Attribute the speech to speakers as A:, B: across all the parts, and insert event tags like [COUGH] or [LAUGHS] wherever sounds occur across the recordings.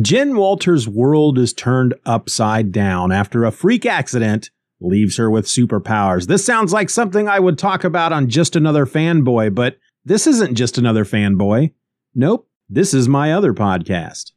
A: Jen Walters' world is turned upside down after a freak accident leaves her with superpowers. This sounds like something I would talk about on Just Another Fanboy, but this isn't Just Another Fanboy. Nope, this is my other podcast.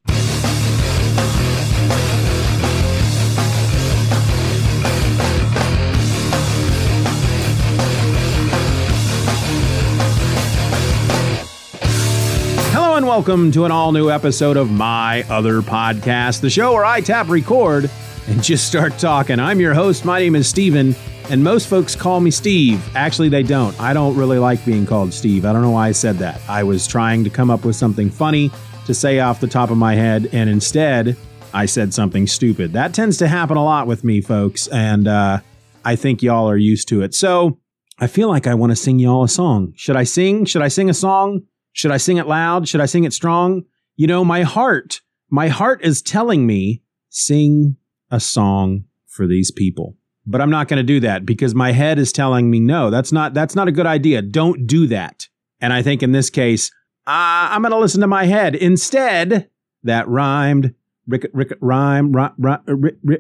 A: And welcome to an all new episode of My Other Podcast, the show where I tap record and just start talking. I'm your host. My name is Steven, and most folks call me Steve. Actually, they don't. I don't really like being called Steve. I don't know why I said that. I was trying to come up with something funny to say off the top of my head, and instead, I said something stupid. That tends to happen a lot with me, folks, and uh, I think y'all are used to it. So I feel like I want to sing y'all a song. Should I sing? Should I sing a song? Should I sing it loud? Should I sing it strong? You know, my heart, my heart is telling me sing a song for these people. But I'm not going to do that because my head is telling me no, that's not that's not a good idea. Don't do that. And I think in this case, uh, I'm going to listen to my head. Instead, that rhymed rick rick rhyme rhyme rhyme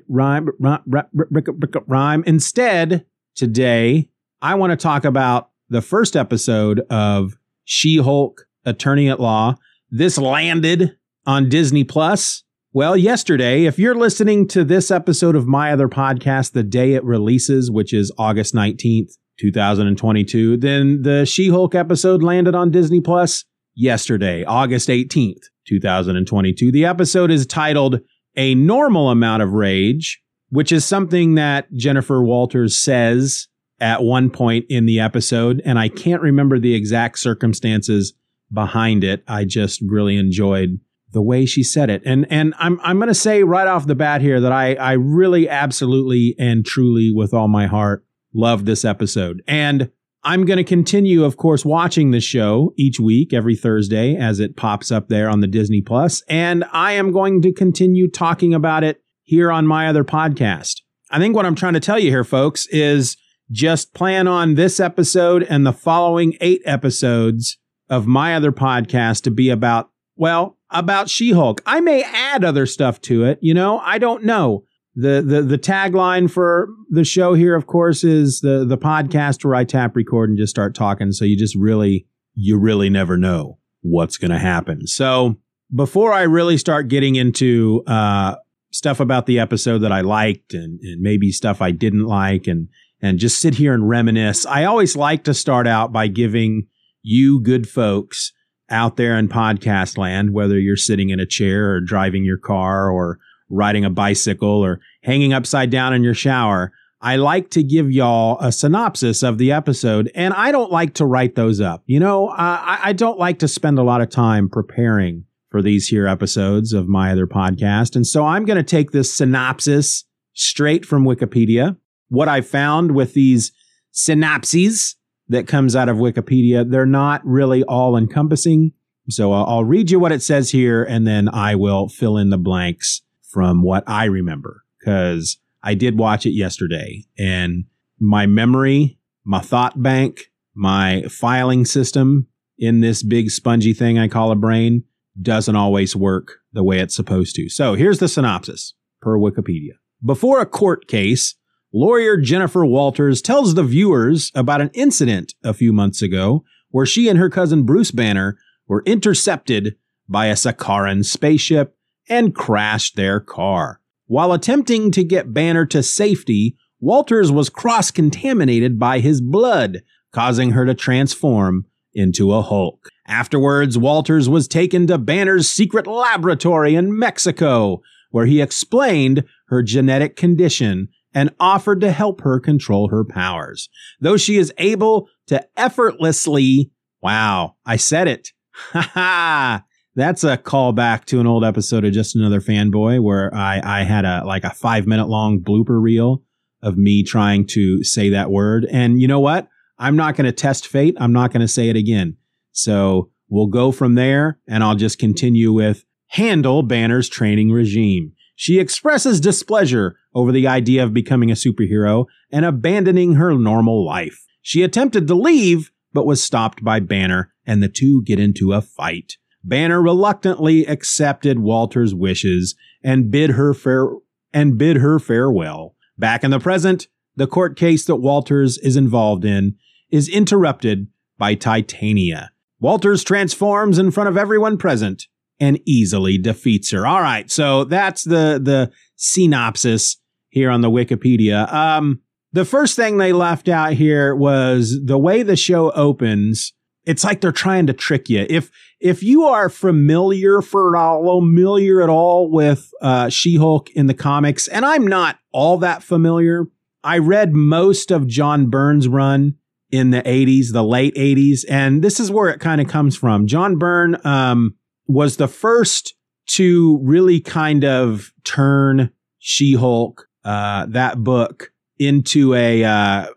A: rhyme rhyme rhyme. Instead, today I want to talk about the first episode of She-Hulk Attorney at Law. This landed on Disney Plus. Well, yesterday, if you're listening to this episode of my other podcast the day it releases, which is August 19th, 2022, then the She-Hulk episode landed on Disney Plus yesterday, August 18th, 2022. The episode is titled A Normal Amount of Rage, which is something that Jennifer Walters says at one point in the episode, and I can't remember the exact circumstances behind it. I just really enjoyed the way she said it. And and I'm I'm going to say right off the bat here that I I really absolutely and truly with all my heart love this episode. And I'm going to continue of course watching the show each week every Thursday as it pops up there on the Disney Plus and I am going to continue talking about it here on my other podcast. I think what I'm trying to tell you here folks is just plan on this episode and the following 8 episodes of my other podcast to be about well, about She-Hulk. I may add other stuff to it, you know, I don't know. The, the the tagline for the show here, of course, is the the podcast where I tap record and just start talking. So you just really you really never know what's going to happen. So before I really start getting into uh, stuff about the episode that I liked and, and maybe stuff I didn't like and and just sit here and reminisce, I always like to start out by giving you good folks out there in podcast land, whether you're sitting in a chair or driving your car or riding a bicycle or hanging upside down in your shower, I like to give y'all a synopsis of the episode, and I don't like to write those up. You know, I, I don't like to spend a lot of time preparing for these here episodes of my other podcast. And so I'm going to take this synopsis straight from Wikipedia. What I found with these synopses that comes out of Wikipedia, they're not really all encompassing. So I'll, I'll read you what it says here and then I will fill in the blanks from what I remember because I did watch it yesterday and my memory, my thought bank, my filing system in this big spongy thing I call a brain doesn't always work the way it's supposed to. So here's the synopsis per Wikipedia. Before a court case, lawyer Jennifer Walters tells the viewers about an incident a few months ago where she and her cousin Bruce Banner were intercepted by a Sakaran spaceship and crashed their car. While attempting to get Banner to safety, Walters was cross contaminated by his blood, causing her to transform into a Hulk. Afterwards, Walters was taken to Banner's secret laboratory in Mexico, where he explained her genetic condition and offered to help her control her powers. Though she is able to effortlessly, wow, I said it. [LAUGHS] Ha ha. That's a callback to an old episode of Just Another Fanboy where I, I had a like a five minute long blooper reel of me trying to say that word. And you know what? I'm not going to test fate. I'm not going to say it again. So we'll go from there and I'll just continue with handle Banner's training regime. She expresses displeasure over the idea of becoming a superhero and abandoning her normal life. She attempted to leave, but was stopped by Banner, and the two get into a fight. Banner reluctantly accepted Walter's wishes and bid her fair and bid her farewell. Back in the present, the court case that Walters is involved in is interrupted by Titania. Walters transforms in front of everyone present and easily defeats her. All right, so that's the the synopsis here on the Wikipedia. Um, the first thing they left out here was the way the show opens. It's like they're trying to trick you. If if you are familiar for all familiar at all with uh, She-Hulk in the comics, and I'm not all that familiar, I read most of John Byrne's run in the 80s, the late 80s, and this is where it kind of comes from. John Byrne um, was the first to really kind of turn She-Hulk, uh, that book, into a uh,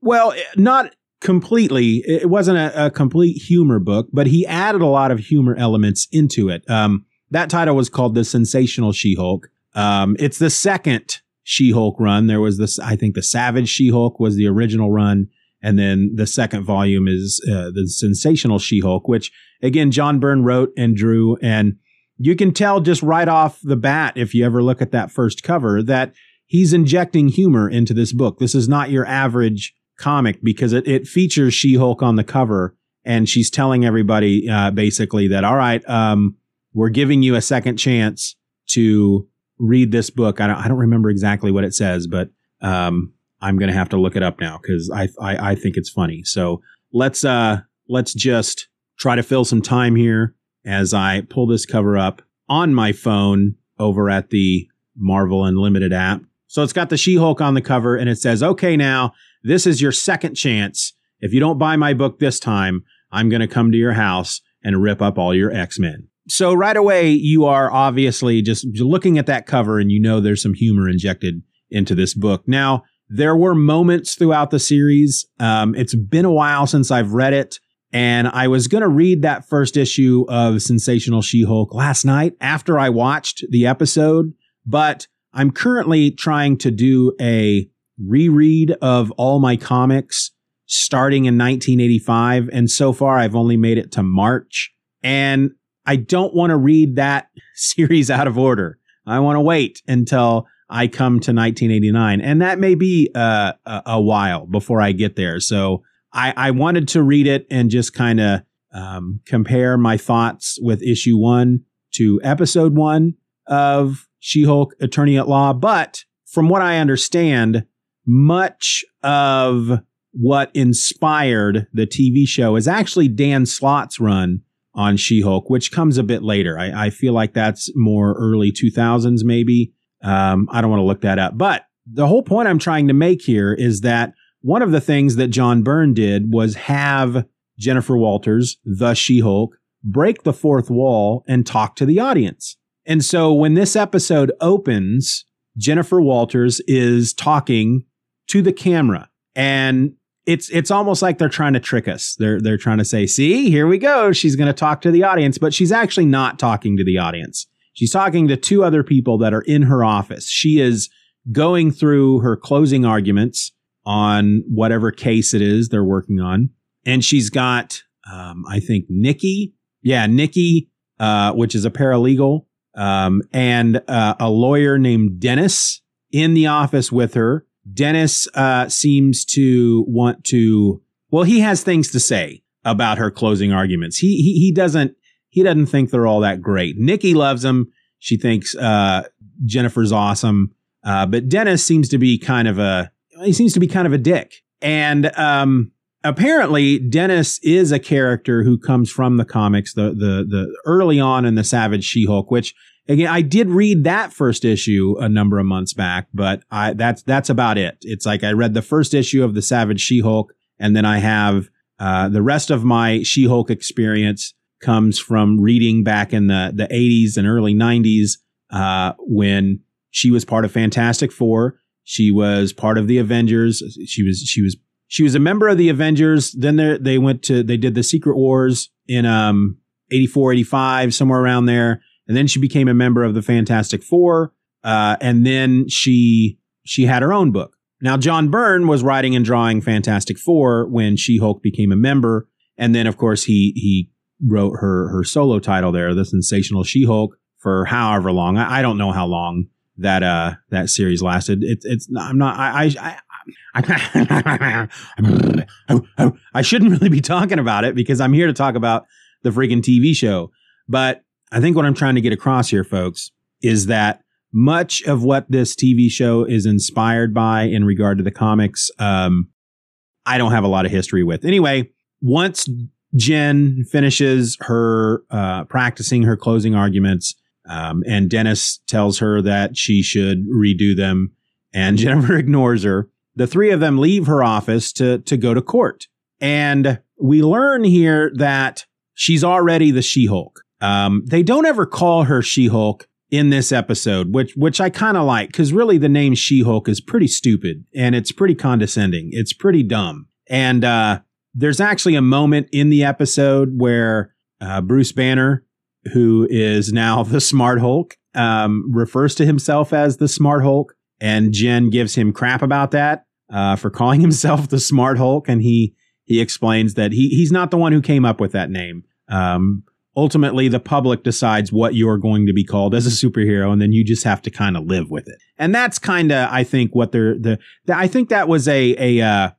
A: well, not completely. It wasn't a, a, complete humor book, but he added a lot of humor elements into it. Um, that title was called The Sensational She-Hulk. Um, it's the second She-Hulk run. There was this, I think, the Savage She-Hulk was the original run, and then the second volume is uh, the Sensational She-Hulk, which again John Byrne wrote and drew, and you can tell just right off the bat if you ever look at that first cover that he's injecting humor into this book. This is not your average comic because it, it features She Hulk on the cover and she's telling everybody uh, basically that, all right, um, we're giving you a second chance to read this book. I don't, I don't remember exactly what it says, but um, I'm going to have to look it up now because I, I, I think it's funny. So let's uh, let's just try to fill some time here as I pull this cover up on my phone over at the Marvel Unlimited app. So it's got the She Hulk on the cover and it says, okay, now this is your second chance. If you don't buy my book this time, I'm going to come to your house and rip up all your X Men. So right away, you are obviously just looking at that cover and you know there's some humor injected into this book. Now, there were moments throughout the series. Um, it's been a while since I've read it. And I was going to read that first issue of Sensational She Hulk last night after I watched the episode. But I'm currently trying to do a reread of all my comics starting in 1985. And so far, I've only made it to March. And I don't want to read that [LAUGHS] series out of order. I want to wait until I come to 1989. And that may be uh, a, a, while before I get there. So I, I wanted to read it and just kind of um, compare my thoughts with issue one to episode one of She Hulk Attorney at Law. But from what I understand, much of what inspired the TV show is actually Dan Slott's run on She Hulk, which comes a bit later. I, I, feel like that's more early 2000s, maybe. Um, I don't want to look that up. But the whole point I'm trying to make here is that one of the things that John Byrne did was have Jennifer Walters, the She Hulk, break the fourth wall and talk to the audience. And so when this episode opens, Jennifer Walters is talking to the camera. And it's it's almost like they're trying to trick us. They're they're trying to say, "See, here we go. She's going to talk to the audience," but she's actually not talking to the audience. She's talking to two other people that are in her office. She is going through her closing arguments on whatever case it is they're working on, and she's got, um, I think, Nikki. Yeah, Nikki, uh, which is a paralegal, um, and uh, a lawyer named Dennis in the office with her Dennis uh, seems to want to. Well, he has things to say about her closing arguments. He he, he doesn't he doesn't think they're all that great. Nikki loves him. She thinks uh, Jennifer's awesome, uh, but Dennis seems to be kind of a he seems to be kind of a dick. And um, apparently, Dennis is a character who comes from the comics, the the the early on in the Savage She-Hulk, which again, I did read that first issue a number of months back, but I, that's, that's about it. It's like I read the first issue of the Savage She-Hulk and then I have, uh, the rest of my She-Hulk experience comes from reading back in the, the 80s and early 90s, uh, when she was part of Fantastic Four. She was part of the Avengers. She was, she was, she was a member of the Avengers. Then they went to, they did the Secret Wars in, um, 84, 85, somewhere around there and then she became a member of the Fantastic Four. Uh, and then she she had her own book. Now John Byrne was writing and drawing Fantastic Four when She Hulk became a member, and then of course he he wrote her her solo title there, the Sensational She-Hulk, for however long. I, I don't know how long that uh that series lasted. It's it's I'm not I I. I, I, [LAUGHS] I shouldn't really be talking about it because I'm here to talk about the freaking TV show. But I think what I'm trying to get across here, folks, is that much of what this TV show is inspired by in regard to the comics, um, I don't have a lot of history with. Anyway, once Jen finishes her uh, practicing her closing arguments, um, and Dennis tells her that she should redo them, and [LAUGHS] Jennifer ignores her. The three of them leave her office to to go to court, and we learn here that she's already the She-Hulk. Um, they don't ever call her She-Hulk in this episode, which which I kind of like because really the name She-Hulk is pretty stupid and it's pretty condescending. It's pretty dumb. And uh, there's actually a moment in the episode where uh, Bruce Banner who is now [LAUGHS] the Smart Hulk, um, refers to himself as the Smart Hulk, and Jen gives him crap about that uh, for calling [LAUGHS] himself the Smart Hulk, and he he explains that he he's not the one who came up with that name. Um, ultimately, the public decides what you're going to be called as a superhero, and then you just have to kind of live with it. And that's kind of, I think, what they're the, the. I think that was a a uh,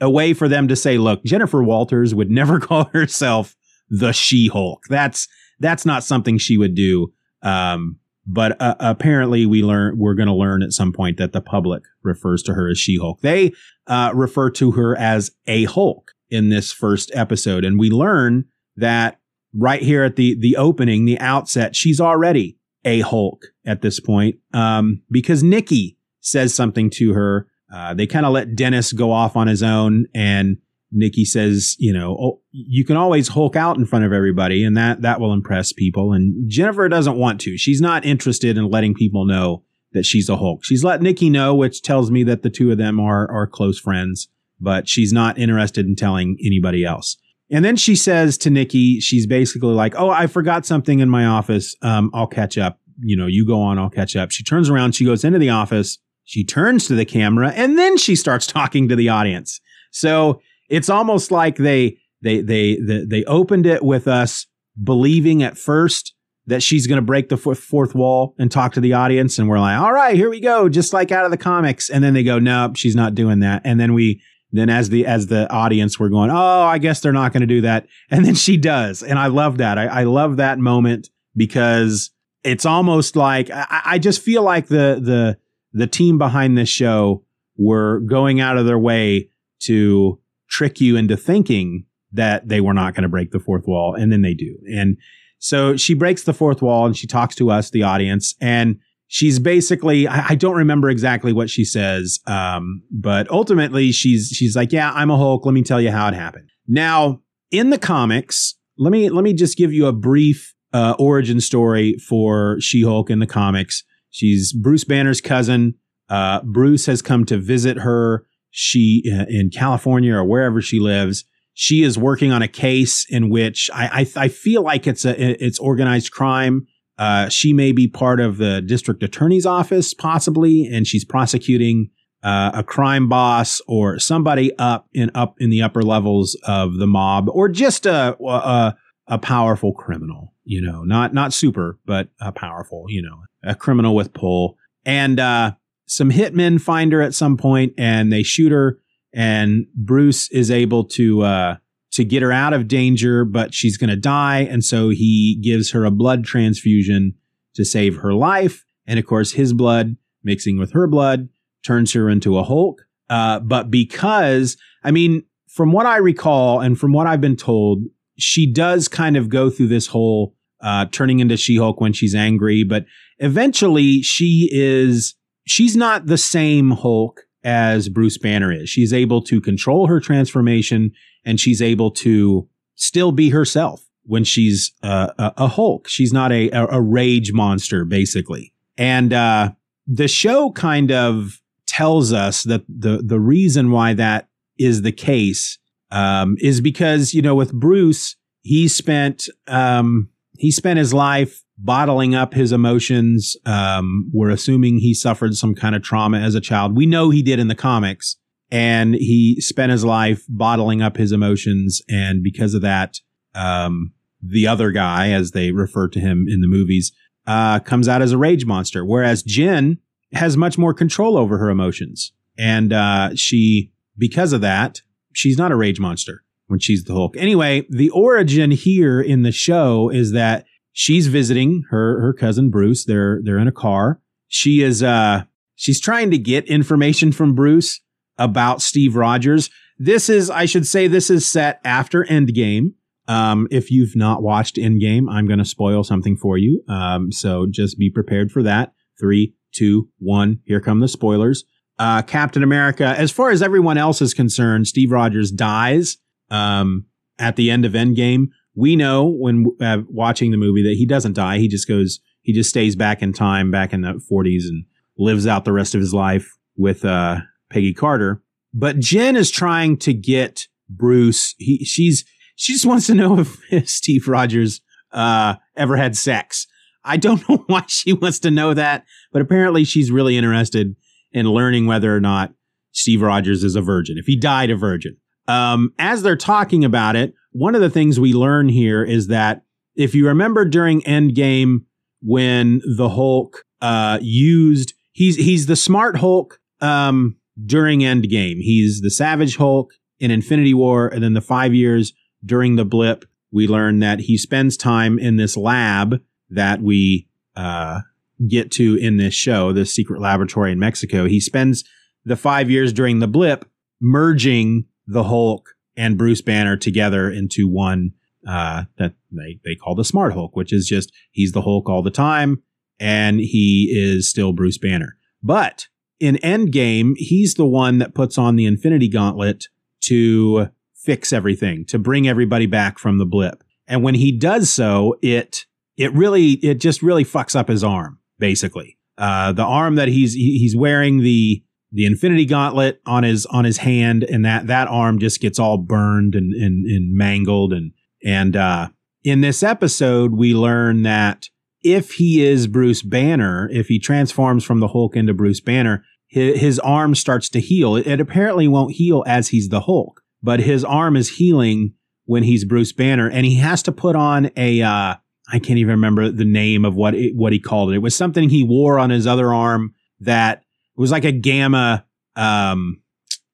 A: a way for them to say, look, Jennifer Walters would never [LAUGHS] call herself the She Hulk. That's that's not something she would do. Um, but uh, apparently, we learn we're going to learn at some point that the public refers to her as She-Hulk. They uh, refer to her as a Hulk in this first episode, and we learn that right here at the the opening, the outset, she's already a Hulk at this point um, because Nikki says something to her. Uh, they kind of let Dennis go off on his own, and Nikki says, you know, oh, you can always Hulk out in front of everybody, and that that will impress people. And Jennifer doesn't want to. She's not interested in letting people know that she's a Hulk. She's let Nikki know, which tells me that the two of them are are close friends, but she's not interested in telling anybody else. And then she says to Nikki, she's basically like, "Oh, I forgot something in my office. Um, I'll catch up. You know, you go on, I'll catch up." She turns around, she goes into the office, she turns to the camera, and then she starts [LAUGHS] talking to the audience. So it's almost like they they they they, they opened it with us believing at first that she's going to break the fourth wall and talk to the audience and we're like all right here we go just like out of the comics. And then they go nope she's not doing that. And then we then as the as the audience we're going oh i guess they're not going to do that [LAUGHS] and then she does. And i love that. I, I love that moment because it's almost like I, I just feel like the the the team behind this show were going out of their way to trick you into thinking that they were not going to break the fourth wall. And then they do. And so she breaks the fourth wall and she talks to us, the audience, and she's basically, I, I don't remember exactly what she says. Um, but ultimately she's, she's like, yeah, I'm a Hulk. Let me tell you how it happened. Now in the comics, let me, let me just give you a brief, uh, origin story for She-Hulk in the comics. She's Bruce Banner's cousin. Uh, Bruce has come to visit her she uh, in California or wherever she lives. She is working on a case in which I I, I feel like it's a it's organized crime. Uh, she may be part of the district attorney's office, possibly, and she's prosecuting uh, a crime boss or somebody up in up in the upper levels of the mob, or just a a, a powerful criminal. You know, not not super, but a powerful. You know, a criminal with pull. And uh, some hitmen find her at some point and they shoot her and Bruce is able to uh, to get her out of danger, but she's going to die, and so he gives her a blood transfusion to save her life. And of course, his blood mixing with her blood turns her into a Hulk. Uh, but because, I mean, from what I recall and from what I've been told, she does kind of go through this whole uh, turning into She Hulk when she's angry, but eventually she is she's not the same Hulk as Bruce Banner is. She's able to control her transformation and she's able to still be herself when she's uh, a, a, Hulk. She's not a, a, a rage monster, basically. And uh, the show kind of tells us that the the reason why that is the case um, is because you know with Bruce he spent um, he spent his life bottling up his emotions. Um, we're assuming he suffered some kind of trauma as a child. We know he did in the comics, and he spent his life bottling up his emotions, and because of that, um, the other guy, as they refer to him in the movies, uh, comes out as a rage monster. Whereas Jen has much more control over her emotions. And uh, she, because of that, she's not a rage monster when she's the Hulk. Anyway, the origin here in the show is that she's visiting her her cousin Bruce. They're they're in a car. She is uh she's trying to get information from Bruce about Steve Rogers. This is I should say this is set after Endgame. Um, if you've not watched Endgame, I'm going to spoil something for you. Um, so just be prepared for that. Three, two, one. Here come the spoilers. Uh, Captain America, as far as everyone else is concerned, Steve Rogers dies um, at the end of Endgame. We know when uh, watching the movie that he doesn't die. He just goes, he just stays back in time, back in the 40s, and lives out the rest of his life with uh, Peggy Carter. But Jen is trying to get Bruce. He, she's she just wants to know [LAUGHS] if, Steve Rogers uh, ever had sex. I don't [LAUGHS] know why she wants to know that, but apparently she's really interested in learning whether or not Steve Rogers is a virgin, if he died a virgin. Um, as they're talking about it, one of the things we learn here is that if you remember during Endgame when the Hulk uh, used he's he's the smart Hulk um, during Endgame. He's the Savage Hulk in Infinity War, and then the five years during the blip, we learn that he spends time in this lab that we uh, get to in this show, this secret laboratory in Mexico. He spends the five years during the blip merging the Hulk and Bruce Banner together into one uh, that they, they call the Smart Hulk, which is just he's the Hulk all the time and he is still Bruce Banner. But in Endgame, he's the one that puts on the Infinity Gauntlet to fix everything, to bring everybody back from the blip. And when he does so, it it really it just really fucks up his arm, basically. Uh, the arm that he's he's wearing the the Infinity Gauntlet on his on his hand, and that that arm just gets all burned and and, and mangled. And and uh, in this episode, we learn that if he is Bruce Banner, if he transforms from the Hulk into Bruce Banner, his, his arm starts to heal. It, it apparently won't heal as he's the Hulk but his arm is healing when he's Bruce Banner, and he has to put on a uh, I can't even remember the name of what it, what he called it. It was something he wore on his other arm that was like a gamma. Um,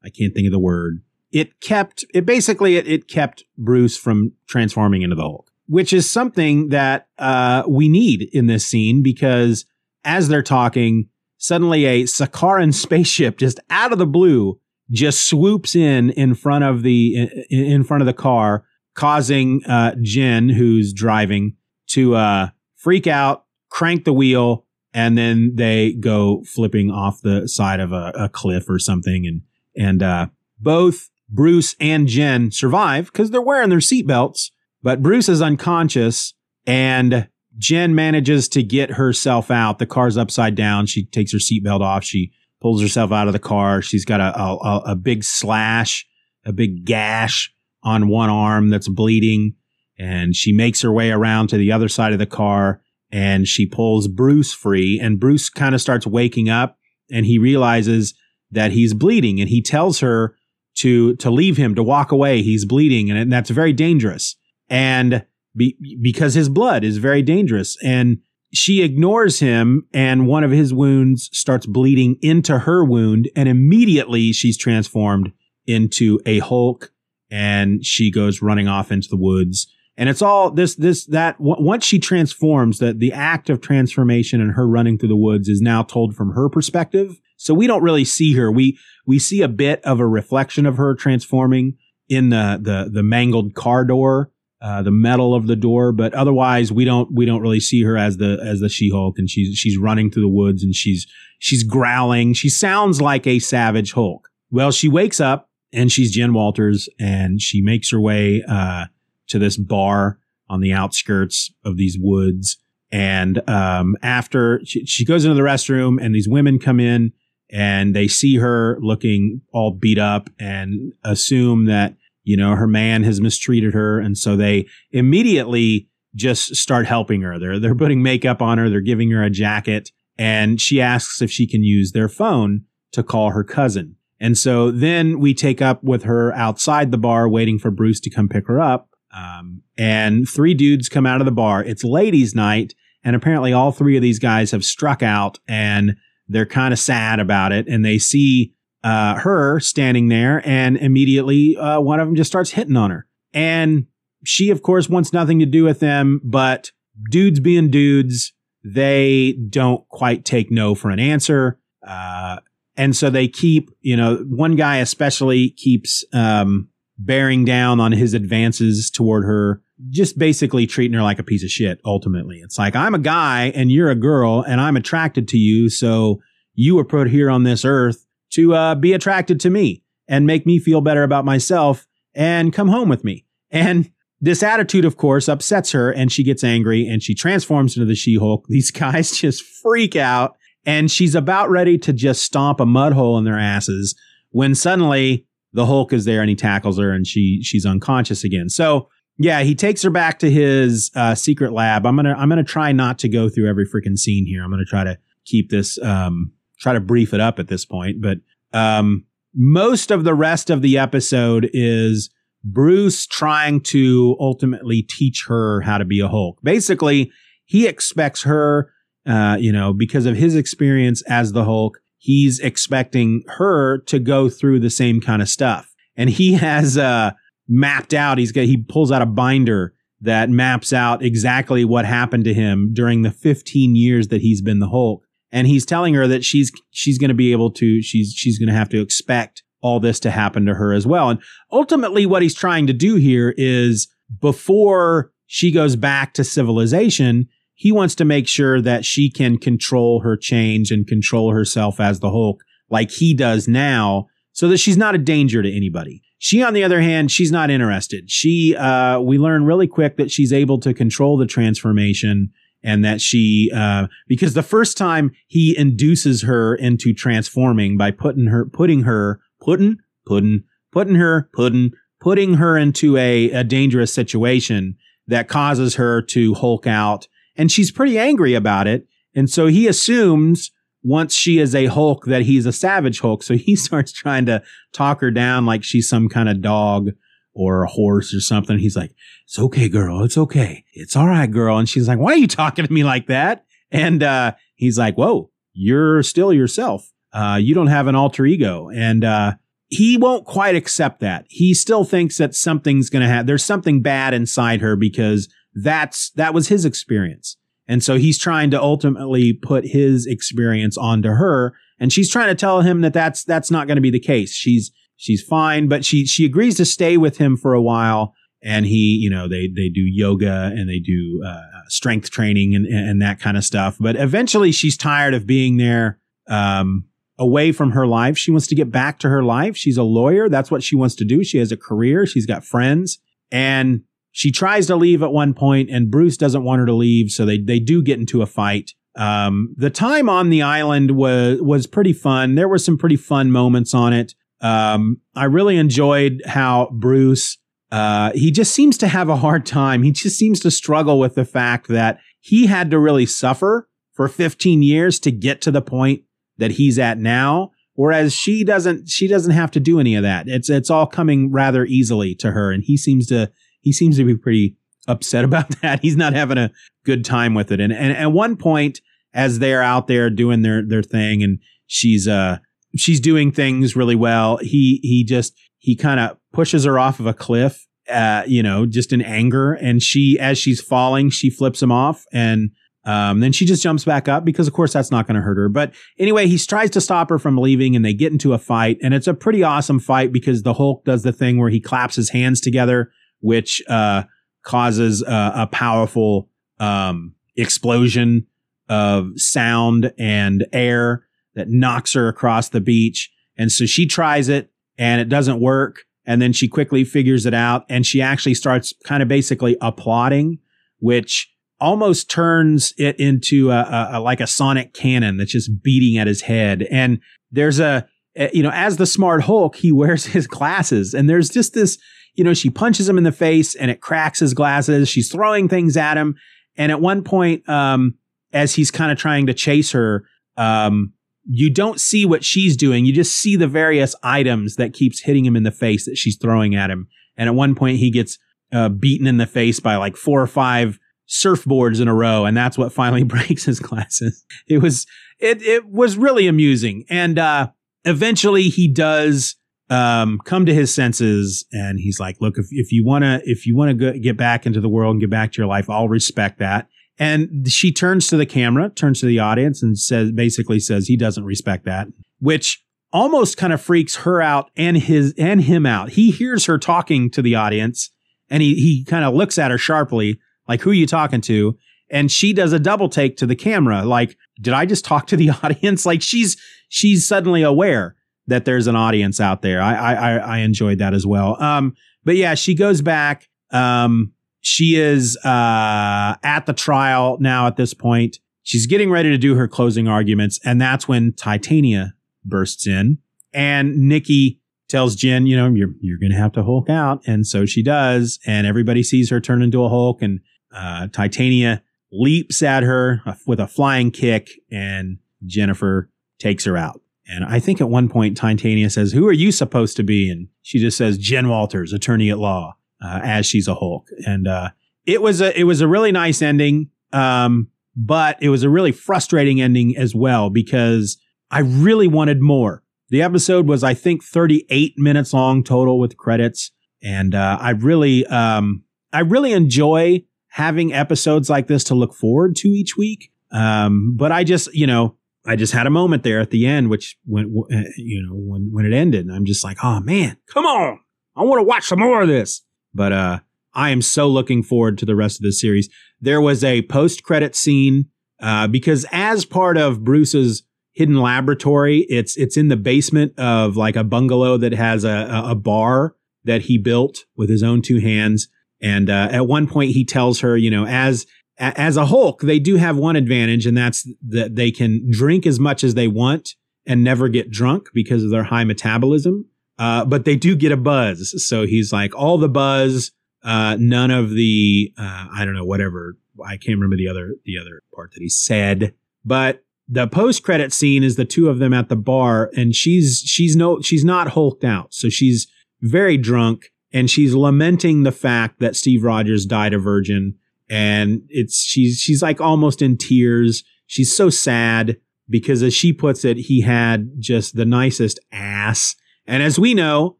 A: I can't think of the word. It kept it basically it, it kept Bruce from transforming into the Hulk, which is something that uh, we need in this scene because as they're talking, suddenly a Sakaran [LAUGHS] spaceship just out of the blue just swoops in in front of the in front of the car, causing uh, Jen, who's driving, to uh, freak out, crank the wheel, and then they go flipping off the side of a, a cliff or something, and and uh, both Bruce and Jen survive because they're wearing their seatbelts, but Bruce is unconscious and. Jen manages to get herself out. The car's upside down. She takes her seatbelt off. She pulls herself out of the car. She's got a, a, a big slash, a big gash on one arm that's bleeding. And she makes her way around to the other side of the car and she pulls Bruce free. And Bruce kind of starts waking up and he realizes that he's bleeding and he tells her to, to leave him, to walk away. He's bleeding and that's very dangerous. And be, because his blood is very dangerous. And she ignores him and one of his wounds starts bleeding into her wound and immediately she's transformed into a hulk and she goes running off into the woods and it's all this this that w- once she transforms that the act of transformation and her running through the woods is now told from her perspective so we don't really see her we we see a bit of a reflection of her transforming in the the the mangled car door uh, the metal of the door, but otherwise we don't we don't really see her as the as the She Hulk, and she's she's running through the woods and she's she's growling. She sounds like a savage Hulk. Well, she wakes up and she's Jen Walters, and she makes her way uh, to this bar on the outskirts of these woods. And um, after she, she goes into the restroom, and these women come in and they see her looking all beat up and assume that you know, her man has mistreated her. And so they immediately just start helping her. They're, they're putting makeup on her. They're giving her a jacket and she asks if she can use their phone to call her cousin. And so then we take up with her outside the bar waiting for Bruce to come pick her up. Um, and three dudes come out of the bar. It's ladies' night, and apparently all three of these guys have struck out, and they're kind of sad about it. And they see uh, her standing there, and immediately uh, one of them just starts hitting on her. And she, of course, wants nothing to do with them, but dudes being dudes, they don't quite take no for an answer. Uh, and so they keep, you know, one guy especially keeps um, bearing down on his advances toward her, just basically treating her like a piece of shit, ultimately. It's like, I'm a guy and you're a girl and I'm attracted to you. So you were put here on this earth to uh, be attracted to me and make me feel better about myself and come home with me. And this attitude, of course, upsets her and she gets angry and she transforms into the She Hulk. [LAUGHS] These guys just freak out and she's about ready to just stomp a mud hole in their asses when suddenly the Hulk is there and he tackles her and she she's unconscious again. So yeah, he takes her back to his uh, secret lab. I'm gonna I'm gonna try not to go through every freaking scene here. I'm gonna try to keep this um, try to brief it up at this point. But um, most of the rest of the episode is Bruce trying to ultimately teach her how to be a Hulk. Basically, he expects her, uh, you know, because of his experience as the Hulk, he's expecting her to go through the same kind of stuff. And he [LAUGHS] has uh, mapped out. He's got he pulls out a binder that maps out exactly what happened to him during the 15 years that he's been the Hulk. And he's telling her that she's she's going to be able to she's she's going to have to expect all this to happen to her as well. And ultimately, what he's trying to do here is before she goes back to civilization, he wants to make sure that she can control her change and control herself as the Hulk like he does now so that she's not a danger to anybody. She, on the other hand, she's not interested. She, uh, we learn really quick that she's able to control the transformation and that she, uh, because the first time he induces her into transforming by putting her, putting her putting, putting, putting her, putting, putting her into a, a dangerous situation that causes her to hulk out. And she's pretty angry about it. And so he assumes once she is a Hulk that he's a savage Hulk. So he [LAUGHS] starts trying to talk her down like she's some kind of dog or a horse or something. He's like, it's okay, girl. It's okay. It's all right, girl. And she's like, why are you talking to me like that? And, uh, he's like, whoa, you're still yourself. Uh, you don't have an alter ego. And, uh, he won't quite accept that. He still thinks that something's going to have, there's something bad inside her because that's, that was his experience. And so he's trying to ultimately put his experience onto her. And she's trying to tell him that that's, that's not going to be the case. She's, she's fine, but she, she agrees to stay with him for a while. And he, you know, they, they do yoga and they do, uh, strength training and, and that kind of stuff. But eventually she's tired of being there. Um, away from her life. She wants to get back to her life. She's a lawyer. That's what she wants to do. She has a career. She's got friends and she tries to leave at one point and Bruce doesn't want her to leave. So they, they do get into a fight. Um, the time on the island was, was pretty fun. There were some pretty fun moments on it. Um, I really enjoyed how Bruce, uh, he just seems to have a hard time. He just seems to struggle with the fact that he had to really suffer for 15 years to get to the point that he's at now. Whereas she doesn't, she doesn't have to do any of that. It's, it's all coming rather easily to her. And he seems to, he seems to be pretty upset [LAUGHS] about that. He's not having a good time with it. And, and at one point, as they're out there doing their, their thing and she's, uh, she's doing things really well, he, he just, he kind of pushes her off of a cliff, uh, you know, just in anger. And she, as she's falling, she flips him off and, um, then she just jumps back up because, of course, that's not going to hurt her. But anyway, he tries to stop her from leaving and they get into a fight. And it's a pretty awesome fight because the Hulk does the thing where he claps his hands together, which uh, causes a powerful um, explosion of sound and air that knocks her across the beach. And so she tries it and it doesn't work. And then she quickly figures it out and she actually starts kind of basically applauding, which almost turns it into a, a, a, like a sonic cannon that's just beating at his head. And there's a, you know, as the smart Hulk, he wears [LAUGHS] his glasses and there's just this, you know, she punches him in the face and it cracks his glasses. She's throwing things at him. And at one point, um, as he's kind of trying to chase her, um, you don't see what she's doing. You just see the various items that keeps hitting him in the face that she's throwing at him. And at one point he gets uh, beaten in the face by like four or five surfboards in a row, and that's what finally [LAUGHS] breaks his glasses. It was it it was really amusing, and uh, eventually he does um, come to his senses, and he's like, "Look, if if you wanna if you wanna get back into the world and get back to your life, I'll respect that." And she turns to the camera, turns to the audience, and says basically says he doesn't respect that, which almost kind of freaks her out and his and him out. He hears her talking to the audience and he he kind of looks at her sharply, like, who are you talking to? And she does a double take to the camera, like, did I just talk to the [LAUGHS] audience? Like she's she's suddenly aware that there's an audience out there. I I I enjoyed that as well. Um, but yeah, she goes back. Um, she is uh at the trial now at this point. She's getting ready to do her closing arguments, and that's when Titania bursts in, and Nikki tells Jen, you know, you're you're gonna have to Hulk out, and so she does, and everybody sees her turn into a Hulk, and uh, Titania leaps at her with a flying kick, and Jennifer takes her out. And I think at one point Titania says, "Who are you supposed to be?" And she just says, "Jen Walters, attorney at law," uh, as she's a Hulk. And uh, it was a it was a really nice ending, um, but it was a really frustrating ending as well because I really wanted more. The episode was, I think, 38 minutes long total with credits. And uh, I really, um, I really enjoy having episodes like this to look forward to each week. Um, but I just, you know, I just had a moment there at the end, which when, uh, you know, when, when it ended, and I'm just like, oh man, come on. I want to watch some more of this. But, uh, I am so looking forward to the rest of the series. There was a post credit scene, uh, because as part of Bruce's hidden laboratory. It's it's in the basement of like a bungalow that has a, a bar that he built with his own two hands. And uh, at one point, he tells her, you know, as as a Hulk, they do have one advantage, and that's that they can drink as much as they want and never get drunk because of their high metabolism. Uh, but they do get a buzz. So he's like, all the buzz, uh, none of the, uh, I don't know, whatever. I can't remember the other the other part that he said, but the post credit scene is the two of them at the bar and she's she's no she's not hulked out so she's very drunk and she's lamenting the fact that Steve Rogers died a virgin. And it's she's she's like almost in tears. She's so sad because as she puts it he had just the nicest ass. And as we know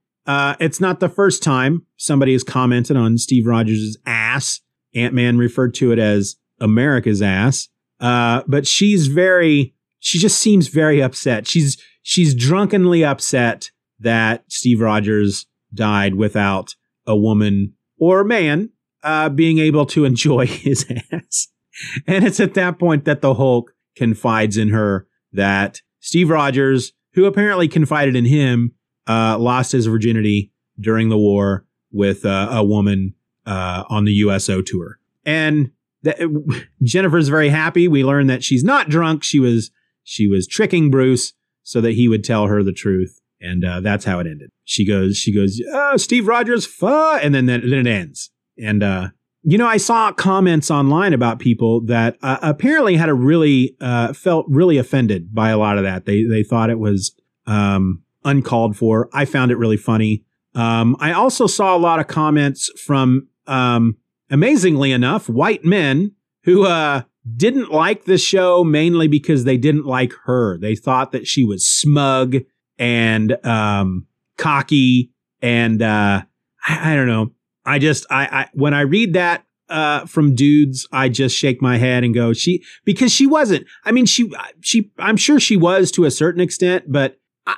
A: uh, it's not the first time somebody has commented on Steve Rogers' ass. Ant-Man referred to it as America's ass. Uh, but she's very, she just seems very upset. She's, she's drunkenly upset that Steve Rogers died without a woman or a man, uh, being able to enjoy [LAUGHS] his ass. And it's at that point that the Hulk confides in her that Steve Rogers, who apparently confided in him, uh, lost his virginity during the war with uh, a woman uh, on the USO tour. And that [LAUGHS] Jennifer's very happy. We learn that she's not drunk. She was she was tricking Bruce so that he would tell her the truth, and uh, that's how it ended. She goes she goes oh, Steve Rogers, fuh, and then then, then it ends. And uh, you know, I saw comments online about people that uh, apparently had a really uh, felt really offended by a lot of that. They they thought it was um, uncalled for. I found it really funny. Um, I also saw a lot of comments from um, amazingly enough, white men who uh, didn't like the show mainly because they didn't like her. They thought that she was smug and um, cocky, and uh, I, I, don't know. I just I, I when I read that uh, from dudes, I just shake my head and go, she because she wasn't. I mean, she she I'm sure she was to a certain extent, but I,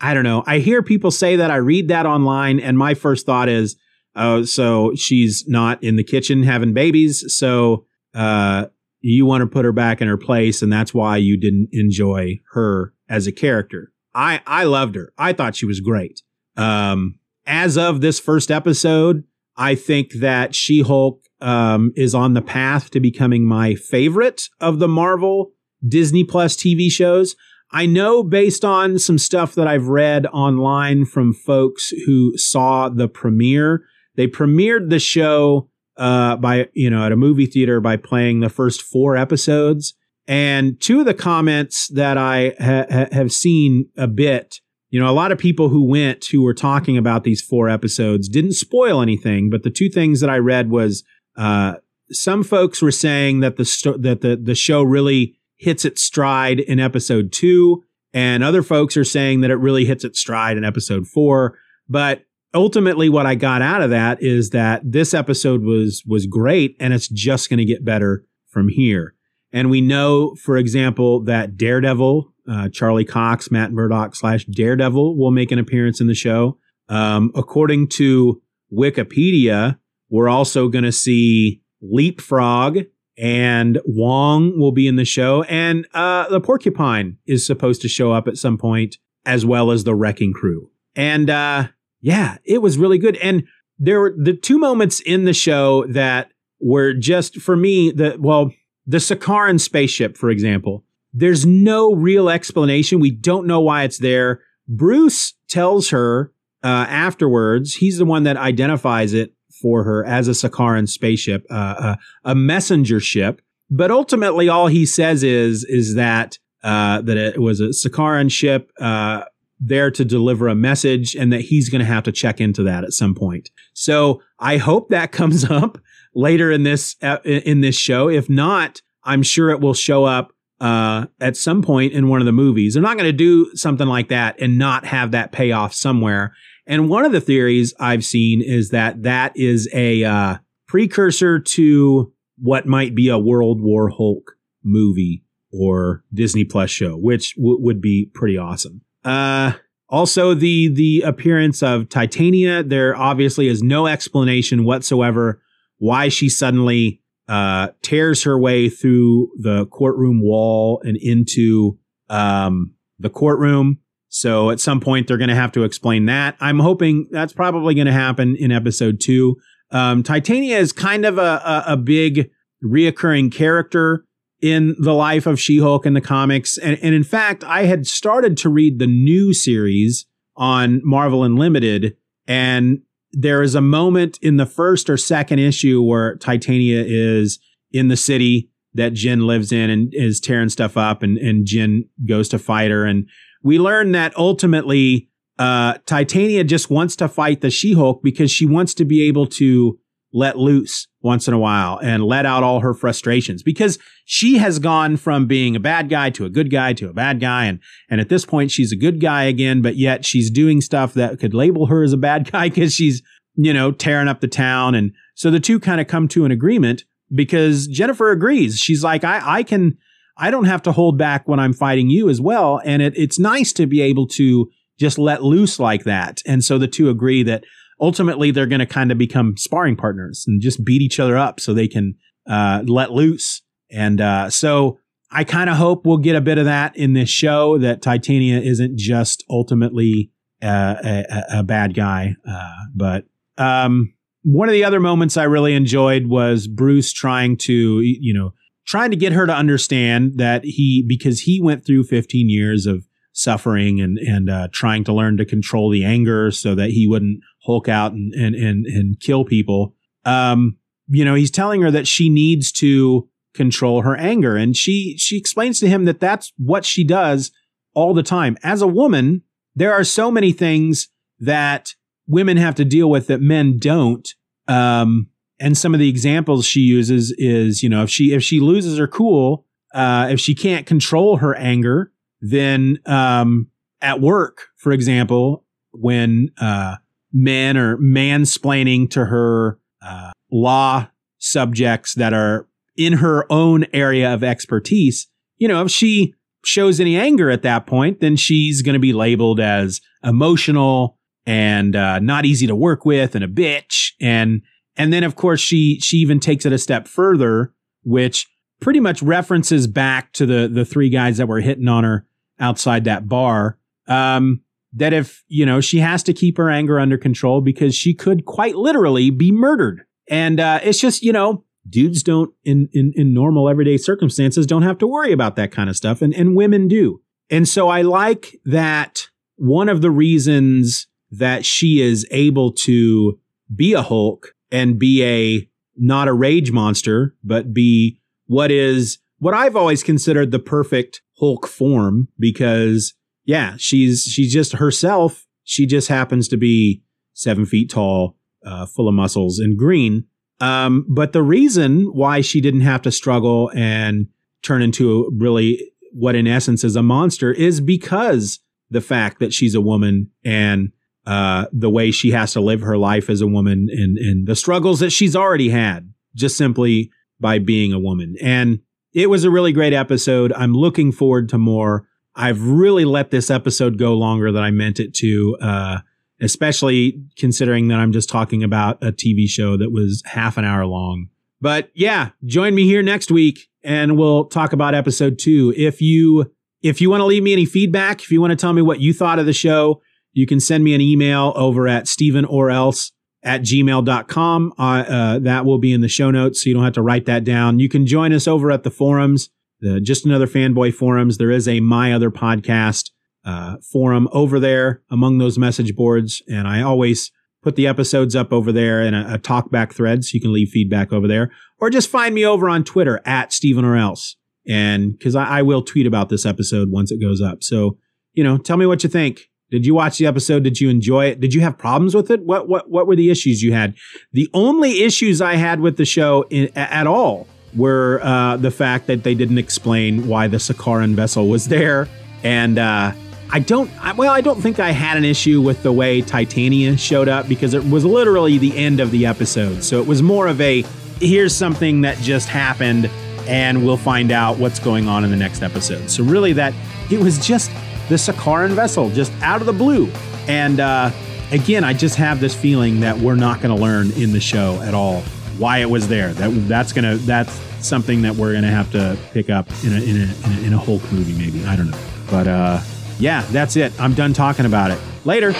A: I don't know. I hear people say that. I read that online, and my first thought is Oh, so she's not in the kitchen having babies. So uh, you want to put her back in her place, and that's why you didn't enjoy her as a character. I I loved her. I thought she was great. Um, as of this first episode, I think that She Hulk um, is on the path to becoming my favorite of the Marvel Disney Plus TV shows. I know based on some stuff that I've read online from folks who saw the premiere they premiered the show uh, by you know at a movie theater by playing the first four episodes. And two of the comments that I ha- have seen a bit you know, a lot of people who went who were talking about these four episodes didn't spoil anything, but the two things that I read was uh, some folks were saying that the sto- that the the show really hits its stride in episode two, and other folks are saying that it really hits its stride in episode four. But ultimately, what I got out of that is that this episode was was great, and it's just going to get better from here. And we know, for example, that Daredevil, uh, Charlie Cox, Matt Murdock slash Daredevil will make an appearance in the show. Um, according to Wikipedia, we're also going to see Leapfrog and Wong will be in the show, and uh, the Porcupine is supposed to show up at some point, as well as the Wrecking Crew. And uh, yeah, it was really good. And there were the two moments in the show that were just for me the well the Sakaran spaceship, for example. There's no real explanation. We don't know why it's there. Bruce tells her uh, afterwards. He's the one that identifies it for her as a Sakaran spaceship, uh, uh, a messenger ship. But ultimately, all he says is is that uh, that it was a Sakaran ship uh, there to deliver a message, and that he's going to have to check into that at some point. So I hope that [LAUGHS] comes up later in this uh, in this show. If not, I'm sure it will show up uh, at some point in one of the movies. They're not going to do something like that and not have that payoff somewhere. And one of the theories I've seen is that that is a uh, precursor to what might be a World War Hulk movie or Disney Plus show, which w- would be pretty awesome. Uh, also, the the appearance of Titania. There obviously is no explanation whatsoever why she suddenly uh, tears her way through the courtroom wall and into um, the courtroom. So at some point they're going to have to explain that. I'm hoping that's probably going to happen in episode two. Um, Titania is kind of a, a, a, big reoccurring character in the life of She-Hulk in the comics. And, and in fact, I had started to read the new series on Marvel Unlimited and there is a moment in the first or second issue where Titania is in the city that Jen lives in and is tearing stuff up and, and Jen goes to fight her. And we learn that ultimately, uh, Titania just wants to fight the She-Hulk because she wants to be able to let loose once in a while and let out all her frustrations because she has gone from being a bad guy to a good guy to a bad guy. And and at this point she's a good guy again but yet she's doing stuff that could label her as a bad [LAUGHS] guy because she's you know tearing up the town. And so the two kind of come to an agreement because Jennifer agrees. She's like I I can I don't have to hold back when I'm fighting you as well. And it, it's nice to be able to just let loose like that. And so the two agree that ultimately they're going to kind of become sparring partners and just beat each other up so they can uh, let loose. And uh, so I kind of hope we'll get a bit of that in this show that Titania isn't just ultimately a, a, bad guy. Uh, but um, one of the other moments I really enjoyed was Bruce trying to, you know, trying to get her to understand that he, because he went through 15 years of suffering and and uh, trying to learn to control the anger so that he wouldn't Hulk out and and and, and kill people. Um, you know, he's telling her that she needs to control her anger, and she she explains to him that that's what she does all the time. As a woman, there are so many things that women have to deal with that men don't. Um, and some of the examples she uses is, you know, if she if she loses her cool, uh, if she can't control her anger, then um, at work, for example, when uh, men are mansplaining to her uh, law subjects that are in her own area of expertise, you know, if she shows any anger at that point, then she's going to be labeled as emotional and uh, not easy to work with and a bitch. And and then of course she she even takes it a step further, which pretty much references back to the the three guys that were hitting on her outside that bar. Um, that if, you know, she has to keep her anger under control because she could quite literally be murdered. And uh, it's just, you know, dudes don't in, in in normal everyday circumstances don't have to worry about that kind of stuff and, and women do. And so I like that one of the reasons that she is able to be a Hulk and be a not a rage monster, but be what is what I've always considered the perfect Hulk form because yeah, she's she's just herself. She just happens to be seven feet tall, uh, full of muscles, and green. Um, but the reason why she didn't have to struggle and turn into really what in essence is a monster is because the fact that she's a woman and uh, the way she has to live her life as a woman and, and the struggles that she's already had just simply by being a woman. And it was a really great episode. I'm looking forward to more. I've really let this episode go longer than I meant it to, uh, especially considering that I'm just talking about a TV show that was half an hour long. But yeah, join me here next week and we'll talk about episode two. If you if you want to leave me any feedback, if you want to tell me what you thought of the show, you can send me an email over at Stephen or else at gmail.com. Uh, uh, that will be in the show notes, so you don't have to write that down. You can join us over at the forums, the Just Another Fanboy forums. There is a My Other Podcast uh, forum over there among those message boards, and I always put the episodes up over there in a, a talkback thread, so you can leave feedback over there, or just find me over on Twitter at Stephen or else, and because I, I will tweet about this episode once it goes up. So you know, tell me what you think. Did you watch the episode? Did you enjoy it? Did you have problems with it? What what what were the issues you had? The only issues I had with the show in, at all were uh, the fact that they didn't explain why the Sakaran vessel was there, and uh, I don't. Well, I don't think I had an issue with the way Titania showed up because it was literally the end of the episode. So it was more of a here's something that just happened, and we'll find out what's going on in the next episode. So really, that it was just the Sakaran vessel just out of the blue. And uh, again, I just have this feeling that we're not going to learn in the show at all why it was there. That that's gonna that's something that we're gonna have to pick up in a in a in a, in a Hulk movie maybe. I don't know. But uh, yeah, that's it. I'm done talking about it. Later.